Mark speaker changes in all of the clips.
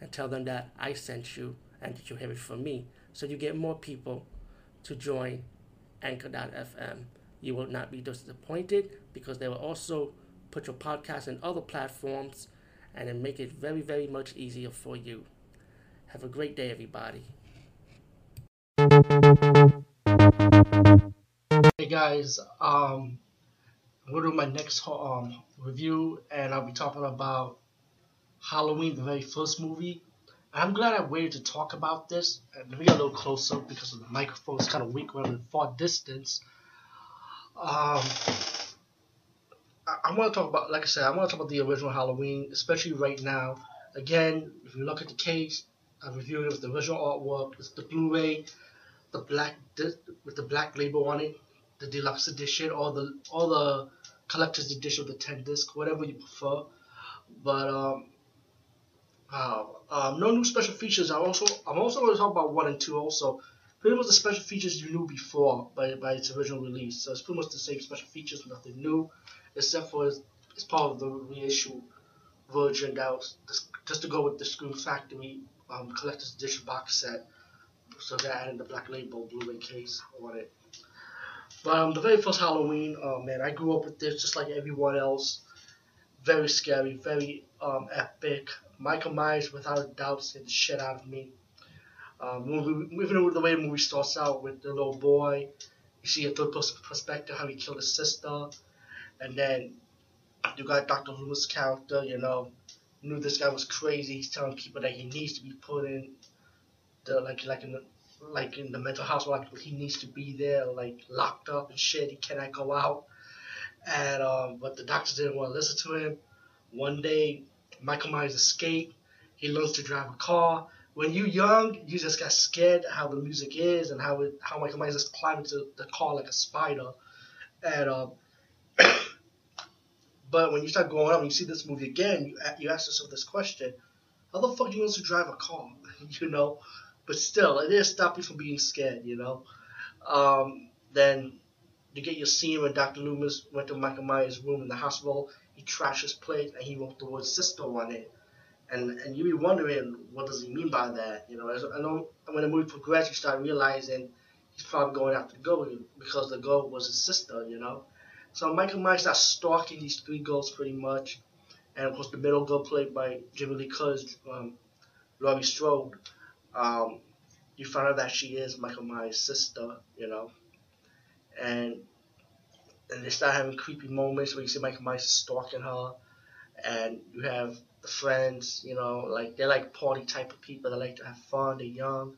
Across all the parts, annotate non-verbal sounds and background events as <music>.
Speaker 1: and tell them that I sent you and that you have it from me. So you get more people to join Anchor.fm. You will not be disappointed because they will also put your podcast in other platforms and then make it very, very much easier for you. Have a great day, everybody. Hey guys, um, I'm going to do my next um, review and I'll be talking about Halloween, the very first movie. I'm glad I waited to talk about this. And let me get a little closer because the microphone is kind of weak when I'm in far distance. Um, I, I want to talk about, like I said, I want to talk about the original Halloween, especially right now. Again, if you look at the case, I'm reviewing it with the original artwork, with the Blu-ray, the black with the black label on it, the deluxe edition, or the all the collector's edition of the 10 disc, whatever you prefer. But um, uh, um, no new special features. I also I'm also going to talk about one and two also. Pretty much the special features you knew before by, by its original release. So it's pretty much the same special features, nothing new, except for it's, it's part of the reissue version that was just, just to go with the Scream Factory um, collector's edition box set. So they added the black label Blu-ray case on it. But um, the very first Halloween, oh man, I grew up with this just like everyone else. Very scary, very um, epic. Michael Myers, without a doubt, scared the shit out of me. Um, movie, even the way the movie starts out with the little boy, you see a third person perspective how he killed his sister, and then you got Dr. Loomis' character. You know, knew this guy was crazy. He's telling people that he needs to be put in the like like in the like in the mental hospital, like he needs to be there, like locked up and shit. He cannot go out. And um, but the doctors didn't want to listen to him. One day, Michael Myers escaped. He learns to drive a car. When you young, you just got scared how the music is and how it, how Michael Myers just climbed into the car like a spider. And um, <coughs> but when you start growing up and you see this movie again, you you ask yourself this question: How the fuck do you learn to drive a car? <laughs> you know, but still, it didn't stop you from being scared, you know. Um, then to get your scene when Dr. Loomis went to Michael Myers' room in the hospital, he trashed his plate and he wrote the word sister on it. And and you be wondering what does he mean by that, you know. As, I know when the movie progressed, you start realizing he's probably going after the girl because the girl was his sister, you know. So Michael Myers starts stalking these three girls pretty much, and of course the middle girl played by Jamie Lee Curtis, um, Strode um, you find out that she is Michael Myers' sister, you know, and and they start having creepy moments where you see Michael Myers stalking her, and you have the friends, you know, like they're like party type of people that like to have fun, they're young,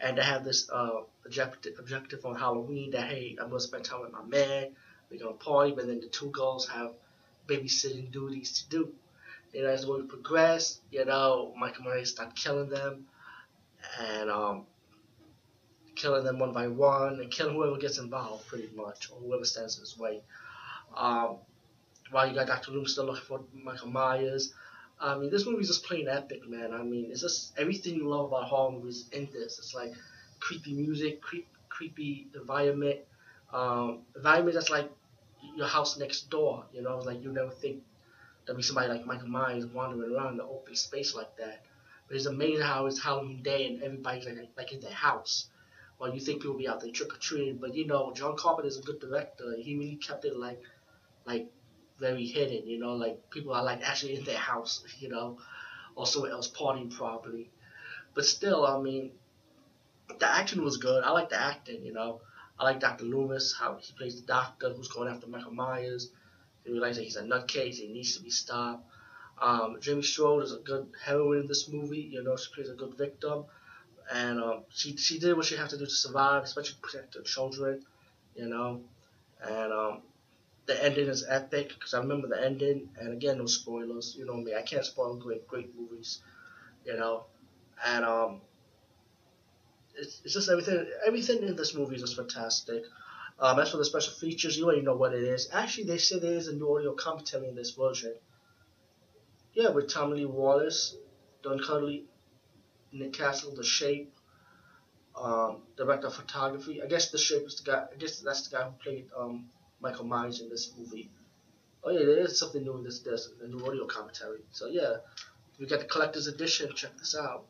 Speaker 1: and they have this uh, objective objective on Halloween that hey, I'm gonna spend time with my man, we're gonna party, but then the two girls have babysitting duties to do. Know, as the movie progress, you know, Michael Myers start killing them and um, killing them one by one and killing whoever gets involved, pretty much, or whoever stands in his way. Um, while you got Dr. Loomis still looking for Michael Myers. I mean, this movie's just plain epic, man. I mean, it's just everything you love about horror movies in this. It's like creepy music, creep, creepy environment, um, environment that's like your house next door. You know, like you never think there'd be somebody like Michael Myers wandering around the open space like that. But it's amazing how it's Halloween Day and everybody's like like in their house. Well, you think people be out there trick or treating, but you know John Carpenter is a good director. He really kept it like like very hidden. You know, like people are like actually in their house. <laughs> You know, or somewhere else partying probably. But still, I mean, the action was good. I like the acting. You know, I like Dr. Loomis how he plays the doctor who's going after Michael Myers. He realizes he's a nutcase. He needs to be stopped. Um, Jamie Strode is a good heroine in this movie. You know, she plays a good victim, and um, she she did what she had to do to survive, especially protect her children. You know, and um, the ending is epic because I remember the ending. And again, no spoilers. You know me, I can't spoil great great movies. You know, and um, it's, it's just everything. Everything in this movie is just fantastic. Um, as for the special features, you already know what it is. Actually, they say there is a new audio commentary in this version. Yeah, with Tommy Lee Wallace, Don Cundey, Nick Castle, The Shape, um, director of photography. I guess The Shape is the guy. I guess that's the guy who played um, Michael Myers in this movie. Oh yeah, there is something new in this. There's a new audio commentary. So yeah, we got the collector's edition. Check this out.